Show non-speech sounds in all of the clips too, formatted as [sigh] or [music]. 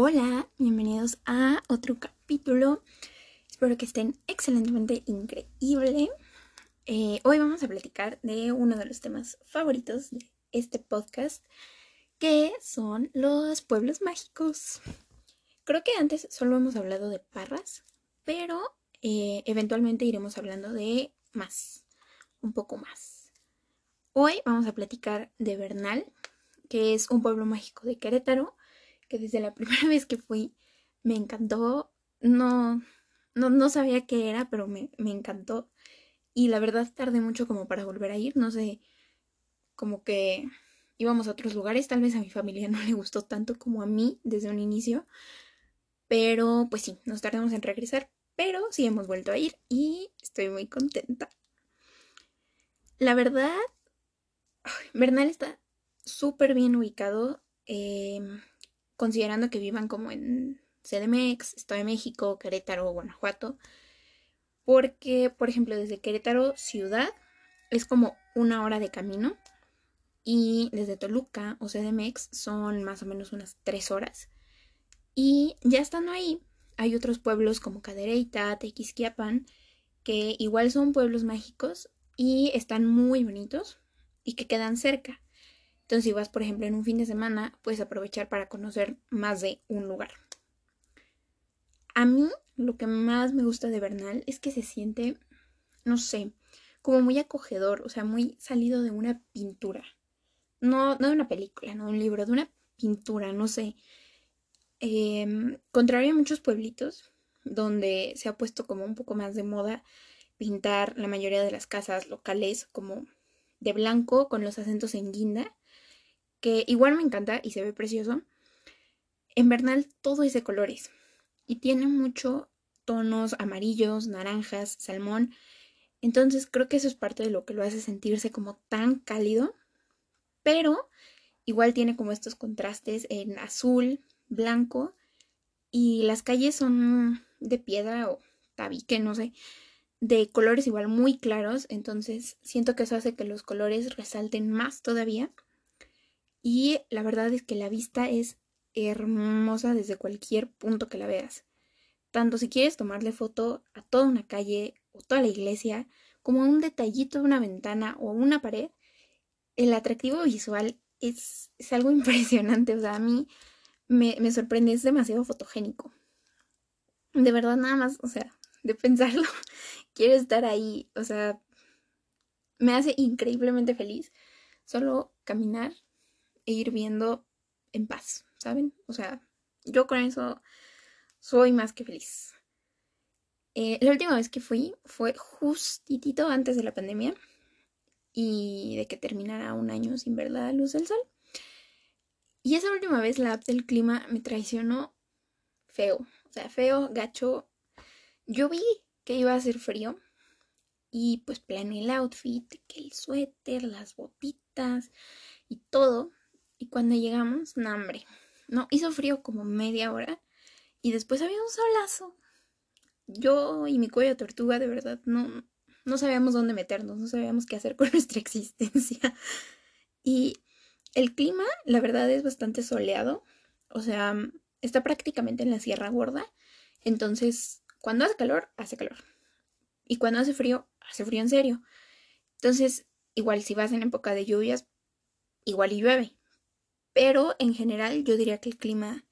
Hola, bienvenidos a otro capítulo. Espero que estén excelentemente increíble. Eh, hoy vamos a platicar de uno de los temas favoritos de este podcast, que son los pueblos mágicos. Creo que antes solo hemos hablado de Parras, pero eh, eventualmente iremos hablando de más, un poco más. Hoy vamos a platicar de Bernal, que es un pueblo mágico de Querétaro que desde la [laughs] primera vez que fui me encantó. No, no, no sabía qué era, pero me, me encantó. Y la verdad tardé mucho como para volver a ir. No sé, como que íbamos a otros lugares. Tal vez a mi familia [laughs] no le gustó tanto como a mí desde un inicio. Pero pues sí, nos tardamos en regresar. Pero sí hemos vuelto a ir y estoy muy contenta. La verdad, Bernal está súper bien ubicado. Eh, considerando que vivan como en CDMX, Estado de México, Querétaro, Guanajuato. Porque, por ejemplo, desde Querétaro, ciudad, es como una hora de camino. Y desde Toluca o CDMX son más o menos unas tres horas. Y ya estando ahí, hay otros pueblos como Cadereyta, Tequisquiapan, que igual son pueblos mágicos y están muy bonitos y que quedan cerca. Entonces, si vas, por ejemplo, en un fin de semana, puedes aprovechar para conocer más de un lugar. A mí, lo que más me gusta de Bernal es que se siente, no sé, como muy acogedor, o sea, muy salido de una pintura. No, no de una película, no de un libro, de una pintura, no sé. Eh, contrario a muchos pueblitos donde se ha puesto como un poco más de moda pintar la mayoría de las casas locales como de blanco con los acentos en guinda que igual me encanta y se ve precioso. En Bernal todo es de colores y tiene mucho tonos amarillos, naranjas, salmón. Entonces creo que eso es parte de lo que lo hace sentirse como tan cálido, pero igual tiene como estos contrastes en azul, blanco y las calles son de piedra o tabique, no sé, de colores igual muy claros, entonces siento que eso hace que los colores resalten más todavía. Y la verdad es que la vista es hermosa desde cualquier punto que la veas. Tanto si quieres tomarle foto a toda una calle o toda la iglesia, como a un detallito de una ventana o una pared, el atractivo visual es, algo [laughs] impresionante. O sea, a mí me, me sorprende, es demasiado fotogénico. De verdad, nada más, o sea, de pensarlo, [laughs] quiero estar ahí. O sea, me hace increíblemente feliz solo caminar e ir viendo en paz, ¿saben? O sea, yo con eso soy más que feliz. Eh, la última vez que fui fue justitito antes de la pandemia y de que terminara un año sin ver la luz del sol. Y esa última vez la app del clima me traicionó feo, o sea, feo, gacho. Yo vi que iba a hacer frío y pues planeé el outfit, que el suéter, las botitas y todo. Y cuando llegamos, no, hombre, no, hizo frío como media hora y después había un solazo. Yo y mi cuello de tortuga, de verdad, no, no sabíamos dónde meternos, no sabíamos qué hacer con [laughs] nuestra existencia. Y el clima, la verdad, es bastante soleado. O sea, está prácticamente en la Sierra Gorda. Entonces, cuando hace calor, hace calor. Y cuando hace frío, hace frío en serio. Entonces, igual si vas en época de lluvias, igual y llueve. Pero en general yo diría que el clima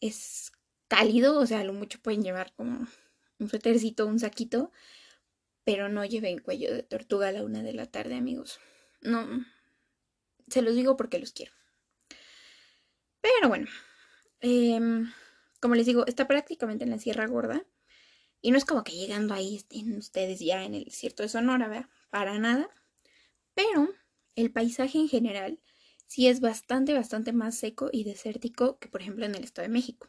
es cálido, o sea, lo mucho pueden llevar como un suétercito, un saquito, pero no lleven cuello de tortuga a la una de la tarde, amigos. No, se los digo porque los quiero. Pero bueno, em, como les digo, está prácticamente en la Sierra Gorda. Y no es como que llegando ahí estén ustedes ya en el desierto de Sonora, ¿verdad? Para nada. Pero el paisaje en general sí es bastante, bastante más seco y desértico que por ejemplo en el Estado de México.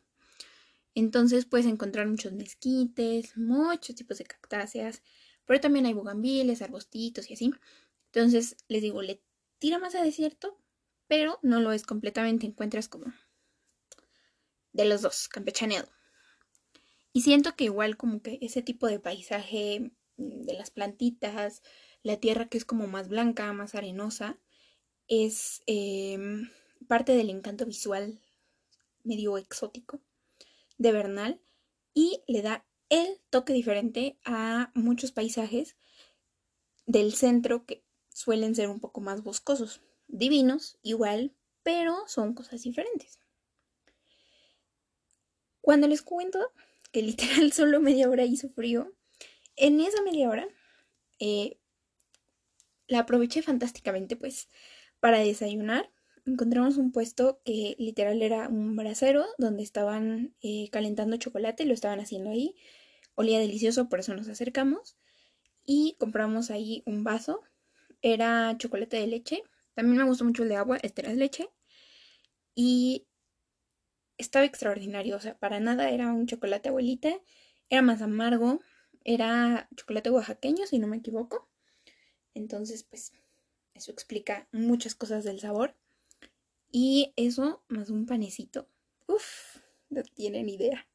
Entonces puedes encontrar muchos mezquites, muchos tipos de cactáceas, pero también hay bugambiles, arbustitos y así. Entonces les digo, le tira más a desierto, pero no lo es completamente, encuentras como de los dos, campechaneado. Y siento que igual como que ese tipo de paisaje mm, de las plantitas, la tierra que es como más blanca, más arenosa, es em, parte del encanto visual medio exótico de Bernal y le da el toque diferente a muchos paisajes del centro que suelen ser un poco más boscosos. Divinos, igual, pero son cosas diferentes. Cuando les cuento que literal [laughs] solo media hora hizo frío, en esa media hora eh, la aproveché fantásticamente pues para desayunar. Encontramos un puesto que literal era un brasero donde estaban eh, calentando chocolate, lo estaban haciendo ahí. Olía delicioso, por eso nos acercamos. Y compramos ahí un vaso. Era chocolate de leche. También me gustó mucho el de agua, este era leche. Y estaba extraordinario, o sea, para nada era un chocolate abuelita, era más amargo, era chocolate oaxaqueño, si no me equivoco. Entonces, pues, eso explica muchas cosas del sabor. Y eso, más un panecito. Uf, no tienen idea.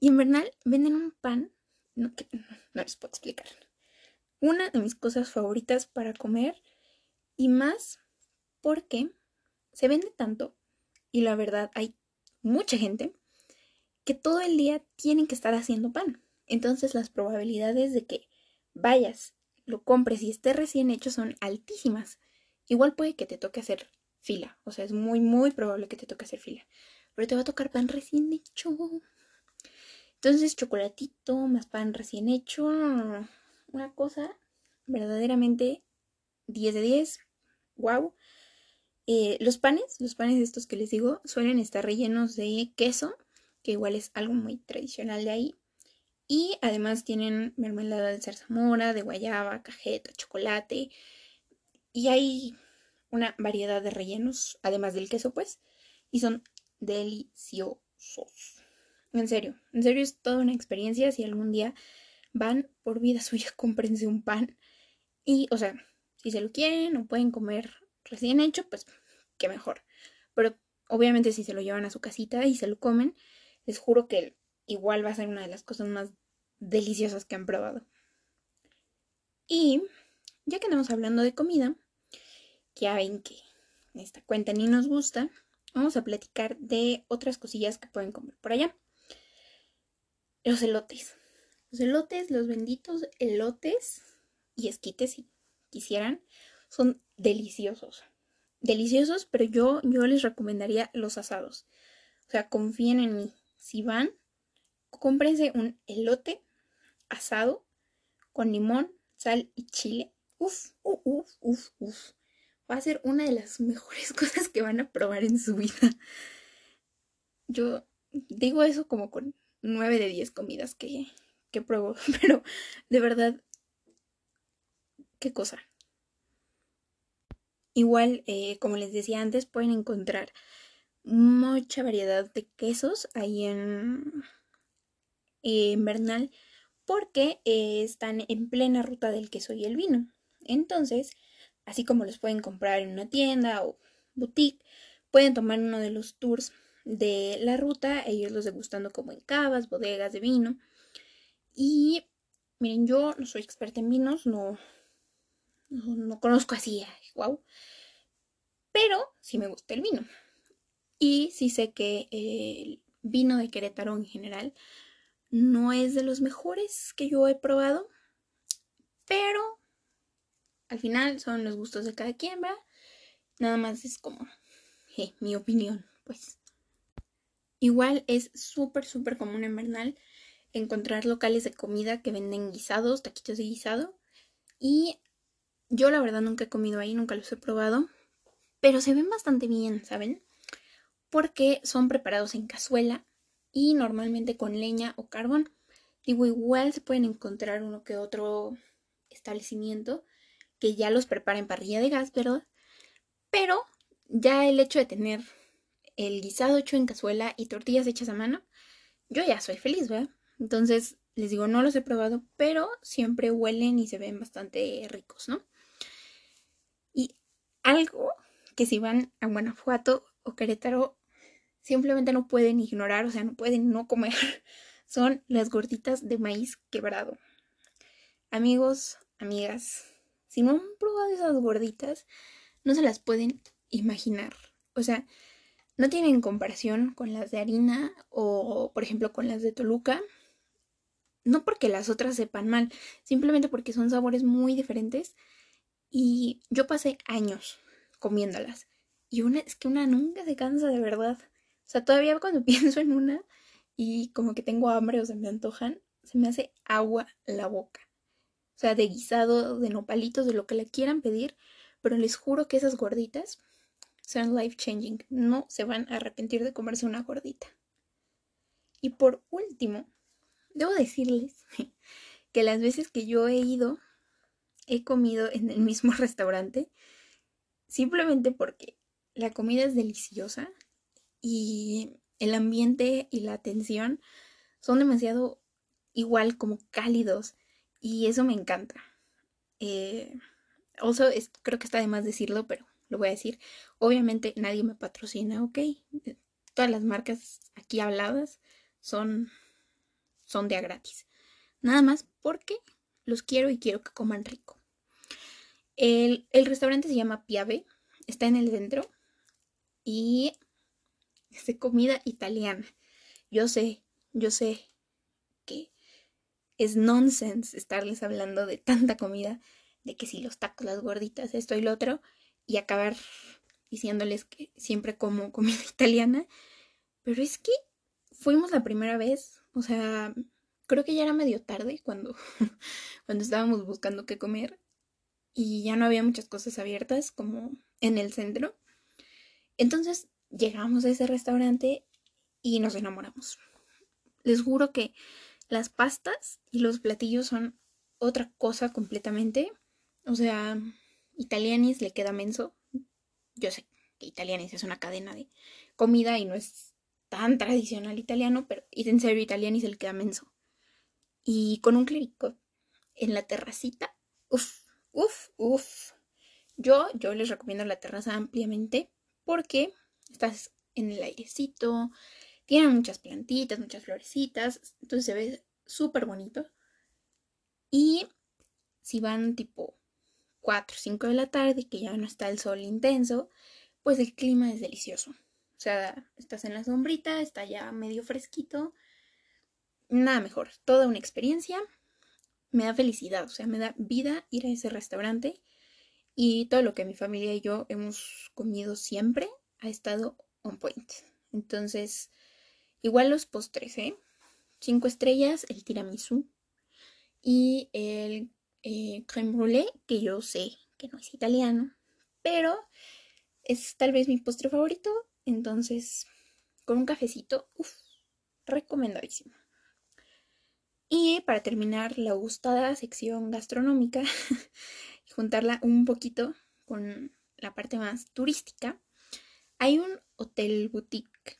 Y en Bernal venden un pan, no, que, no les puedo explicar. Una de mis cosas favoritas para comer y más porque se vende tanto y la verdad hay mucha gente que todo el día tienen que estar haciendo pan. Entonces las probabilidades de que vayas, lo compres y esté recién hecho son altísimas. Igual puede que te toque hacer fila, o sea, es muy, muy probable que te toque hacer fila. Pero te va a tocar pan recién hecho. Entonces, chocolatito más pan recién hecho. Una cosa verdaderamente 10 de 10. Wow. Eh, los panes, los panes estos que les digo, suelen estar rellenos de queso, que igual es algo muy tradicional de ahí. Y además tienen mermelada de zarzamora, de guayaba, cajeta, chocolate. Y hay una variedad de rellenos, además del queso, pues. Y son deliciosos. En serio, en serio es toda una experiencia. Si algún día van por vida [laughs] suya, cómprense un pan. Y, o sea, si se lo quieren o pueden comer recién hecho, pues qué mejor. Pero obviamente si se lo llevan a su casita y se lo comen, les juro que igual va a ser una de las cosas más deliciosas que han probado. Y ya que estamos hablando de comida, ya ven que esta cuenta ni nos gusta, vamos a platicar de otras cosillas que pueden comer por allá. Los elotes. Los elotes, los benditos elotes y esquites, si quisieran, son deliciosos. Deliciosos, pero yo, yo les recomendaría los asados. O sea, confíen en mí. Si van, cómprense un elote asado con limón, sal y chile. Uf, uf, uf, uf, uf. Va a ser una de las [laughs] mejores cosas que van a probar en su vida. Yo digo eso como con nueve de diez comidas que, que pruebo, [laughs] pero de verdad, qué cosa. Igual, eh, como les decía antes, pueden encontrar mucha variedad de quesos ahí en, en Bernal porque eh, están en plena ruta del queso y el vino. Entonces, así como los pueden comprar en una tienda o boutique, pueden tomar uno de los tours de la ruta e irlos degustando como en cavas, bodegas de vino. Y miren, yo no soy experta en vinos, no, no, conozco así, wow. Pero sí me gusta el vino. Y sí sé que el vino de Querétaro en general no es de los mejores que yo he probado. Pero al final son los gustos de cada quien, ¿verdad? Nada más es como mi opinión, pues. Igual es súper, súper común en Bernal encontrar locales de comida que venden guisados, taquitos de guisado. Y yo la verdad nunca he comido ahí, nunca los he probado, pero se ven bastante bien, ¿saben? Porque son preparados en cazuela y normalmente con leña o carbón. Digo, igual se pueden encontrar uno que otro establecimiento que ya los prepara en parrilla de gas, ¿verdad? Pero ya el hecho de tener el guisado hecho en cazuela y tortillas hechas a mano, yo ya soy feliz, ¿verdad? Entonces, les digo, no los he probado, pero siempre huelen y se ven bastante ricos, ¿no? algo que si van a Guanajuato o Querétaro simplemente no pueden ignorar, o sea, no pueden no comer, [laughs] son las gorditas de maíz quebrado. Amigos, amigas, si no han probado esas gorditas, no se las pueden imaginar. O sea, no tienen comparación con las de harina o, por ejemplo, con las de Toluca. No porque las otras sepan mal, simplemente porque son sabores muy diferentes. Y yo pasé años comiéndolas. Y una es que una nunca se cansa de verdad. O sea, todavía cuando [laughs] pienso en una y como que tengo hambre o se me antojan, se me hace agua la boca. O sea, de guisado, de nopalitos, de lo que le quieran pedir. Pero les juro que esas gorditas son life changing. No se van a arrepentir de comerse una gordita. Y por último, debo decirles [laughs] que las veces que yo he ido, he comido en el mismo [laughs] restaurante, simplemente porque la comida es deliciosa y el ambiente y la atención son demasiado igual como cálidos y eso me encanta. Eh, also, creo que está de más decirlo, pero lo voy a decir. Obviamente nadie me patrocina, ¿ok? Todas las marcas aquí habladas son, son de a gratis. Nada más porque los quiero y quiero que coman rico. El, el restaurante se llama Piave, está en el centro y es de comida italiana. Yo sé, yo sé que es nonsense estarles hablando de tanta comida, de que si los tacos, las gorditas, esto y lo otro, y acabar diciéndoles que siempre como comida [laughs] italiana. Pero es que fuimos la primera vez, o sea, creo que ya era medio tarde cuando, [laughs] cuando estábamos buscando qué comer y ya no había muchas cosas abiertas como en el centro. Entonces llegamos a ese restaurante y nos enamoramos. Les juro que las pastas y los platillos son otra cosa completamente. O sea, Italianis le queda menso. Yo sé que Italianis es una cadena de comida y no es tan tradicional italiano, pero en serio Italianis le queda menso. Y con un clérico en la terracita, uff, uff, uff. Yo, yo les recomiendo la terraza ampliamente porque estás en el airecito, tiene muchas plantitas, muchas florecitas, entonces se ve súper bonito. Y si van tipo 4 o 5 de la tarde, que ya no está el sol intenso, pues el clima es delicioso. O sea, estás en la sombrita, está ya medio fresquito. Nada mejor, toda una experiencia. Me da felicidad, o sea, me da vida ir a ese restaurante. Y todo lo que mi familia y yo hemos comido siempre ha estado on point. Entonces, igual los postres, ¿eh? Cinco estrellas, el tiramisú y el eh, creme brûlée, que yo sé que no es italiano, pero es tal vez mi postre favorito. Entonces, con un cafecito, uff, recomendadísimo. Y para terminar la gustada sección gastronómica [laughs] juntarla un poquito con la parte más turística, hay un hotel boutique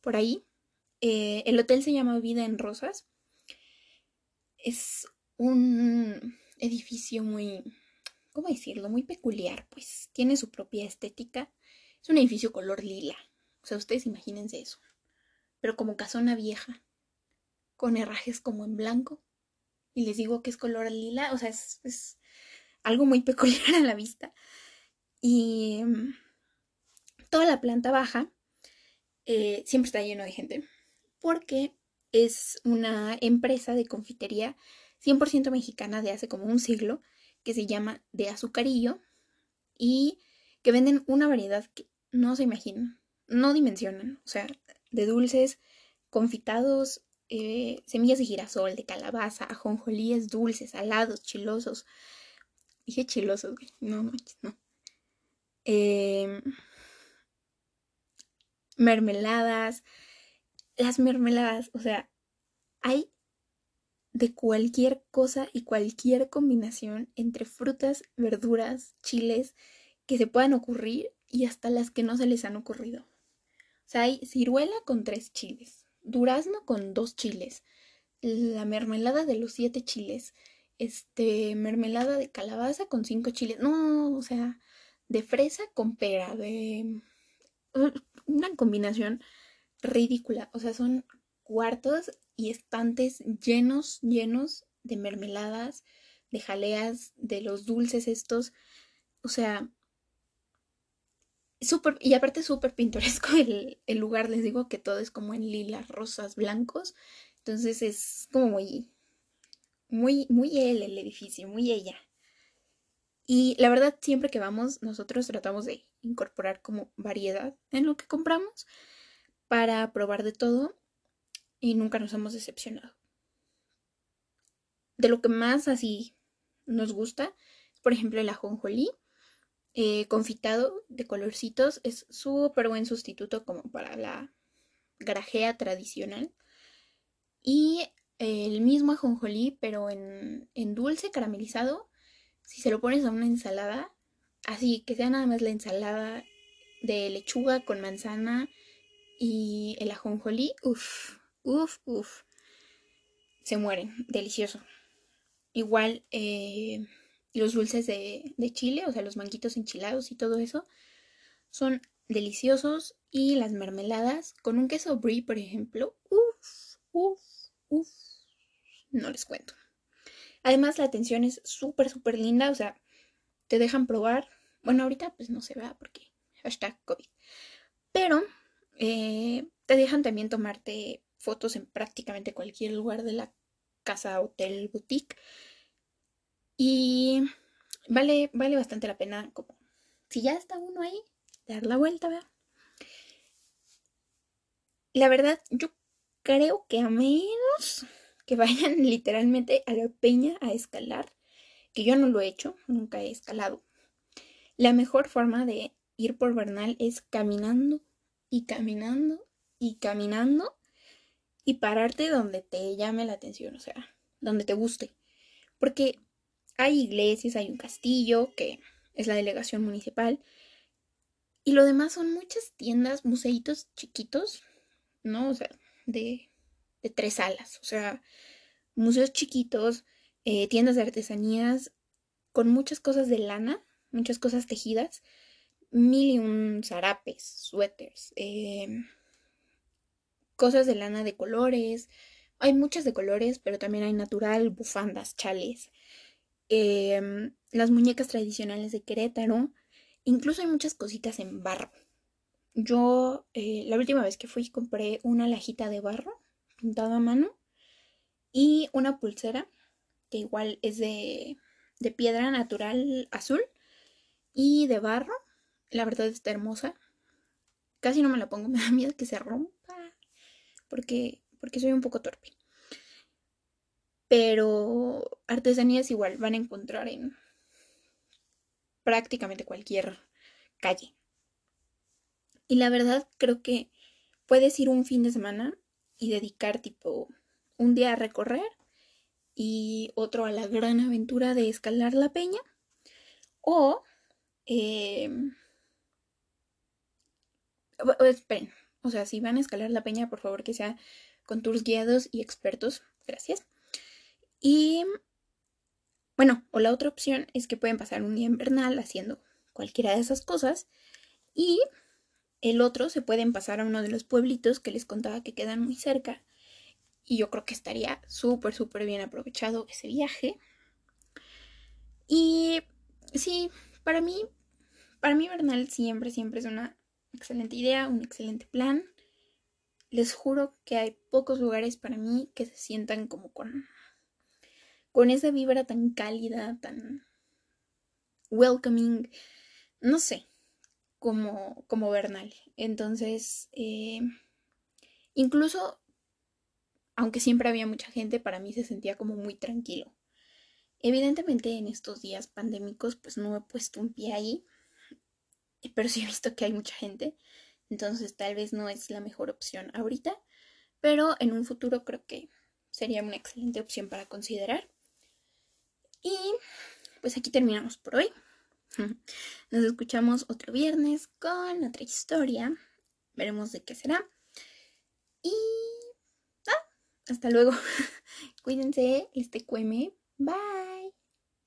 por ahí. Eh, el hotel se llama Vida en Rosas. Es un edificio muy, ¿cómo decirlo? Muy peculiar, pues tiene su propia estética. Es un edificio color lila. O sea, ustedes imagínense eso. Pero como casona vieja, con herrajes como en blanco. Y les digo que es color lila, o sea, es, es algo muy [laughs] peculiar a la vista. Y mm, toda la planta baja eh, siempre está lleno de gente porque es una empresa de confitería 100% mexicana de hace como un siglo que se llama De Azucarillo y que venden una variedad que no se imaginan, no dimensionan, o sea, de dulces confitados, eh, semillas de girasol, de calabaza, ajonjolíes dulces, salados, chilosos. Dije chilosos, no manches, no. Eh, mermeladas, las mermeladas, o sea, hay de cualquier cosa y cualquier combinación entre frutas, verduras, chiles que se puedan ocurrir y hasta las que no se les han ocurrido. O sea, hay ciruela con tres chiles, durazno con dos chiles, la mermelada de los siete chiles, este, mermelada de calabaza con cinco chiles, no, o sea, de fresa con pera, de combinación ridícula. O sea, son cuartos y estantes llenos, llenos de mermeladas, de jaleas, de los dulces estos. O sea, súper, y aparte súper pintoresco [laughs] el, el lugar, les digo que todo es como en lilas, rosas, blancos. Entonces es como muy, muy, muy él el edificio, muy ella. Y la verdad, siempre que vamos, nosotros tratamos de incorporar como variedad en lo que compramos para probar de todo y nunca nos hemos decepcionado. De lo que más así nos gusta, por ejemplo, el ajonjolí eh, confitado de colorcitos es súper buen sustituto como para la grajea tradicional. Y el mismo ajonjolí, pero en, en dulce caramelizado, si se lo pones a una ensalada, así que sea nada más la ensalada de lechuga con manzana y el ajonjolí, uff, uff, uff, se mueren, delicioso. Igual eh, los dulces de, de, chile, o sea, los manguitos enchilados y todo eso, son deliciosos. Y las mermeladas con un queso brie, por ejemplo, uff, uff, uff, no les cuento. Además, la atención es súper, súper linda, o sea, te dejan probar. Bueno, ahorita pues no se vea porque hashtag COVID. Pero eh, te dejan también tomarte fotos en prácticamente cualquier lugar de la casa, hotel, boutique. Y vale, vale bastante la pena, como si ya está uno ahí, dar la vuelta, ¿verdad? La verdad, yo creo que a menos que vayan [laughs] literalmente a la peña a escalar, que yo no lo he hecho, nunca he escalado. La mejor forma de ir por Bernal es caminando y caminando y caminando y pararte donde te llame la atención, o sea, donde te guste. Porque hay iglesias, hay un castillo, que es la delegación municipal, y lo demás son muchas tiendas, museitos chiquitos, ¿no? O sea, de de tres salas, o sea, museos chiquitos, eh, tiendas de artesanías con muchas cosas de lana, muchas cosas tejidas, mil y un zarapes, suéteres, em, cosas de lana de colores, hay muchas de colores, pero también hay natural, bufandas, chales, em, las muñecas tradicionales de Querétaro, incluso hay muchas cositas en barro. Yo eh, la última vez que fui compré una lajita de barro pintado a mano y una pulsera que igual es de, de piedra natural azul y de barro. La verdad está hermosa. Casi no me la pongo, [laughs] me da miedo que se rompa porque, porque soy un poco torpe. Pero artesanías igual van a encontrar en prácticamente cualquier calle. Y la verdad creo que puedes ir un fin de semana y dedicar tipo un día a recorrer y otro a la gran aventura de escalar la peña. O... Em, esperen, o sea, si van a escalar la peña, por favor que sea con tours guiados y expertos. Gracias. Y bueno, o la otra opción es que pueden pasar un día invernal haciendo cualquiera de esas cosas y el otro se pueden pasar a uno de los pueblitos que les contaba que quedan muy cerca. Y yo creo que estaría súper, súper bien aprovechado ese viaje. Y sí, para mí, para mí Bernal siempre, siempre es una excelente idea, un excelente plan. Les juro que hay pocos lugares para mí que se sientan como con, con esa vibra tan cálida, tan welcoming. No sé, como, como Bernal. Entonces, eh, incluso, aunque siempre había mucha gente, para mí se sentía como muy tranquilo. Evidentemente en estos días pandémicos, pues no he puesto un pie ahí, pero sí he visto que hay mucha gente. Entonces tal vez no es la mejor opción ahorita, pero en un futuro creo que sería una excelente opción para considerar. Y pues aquí terminamos por hoy. Nos escuchamos otro viernes con otra historia. Veremos de qué será. Y ah, hasta luego. [laughs] Cuídense, este cueme. Bye.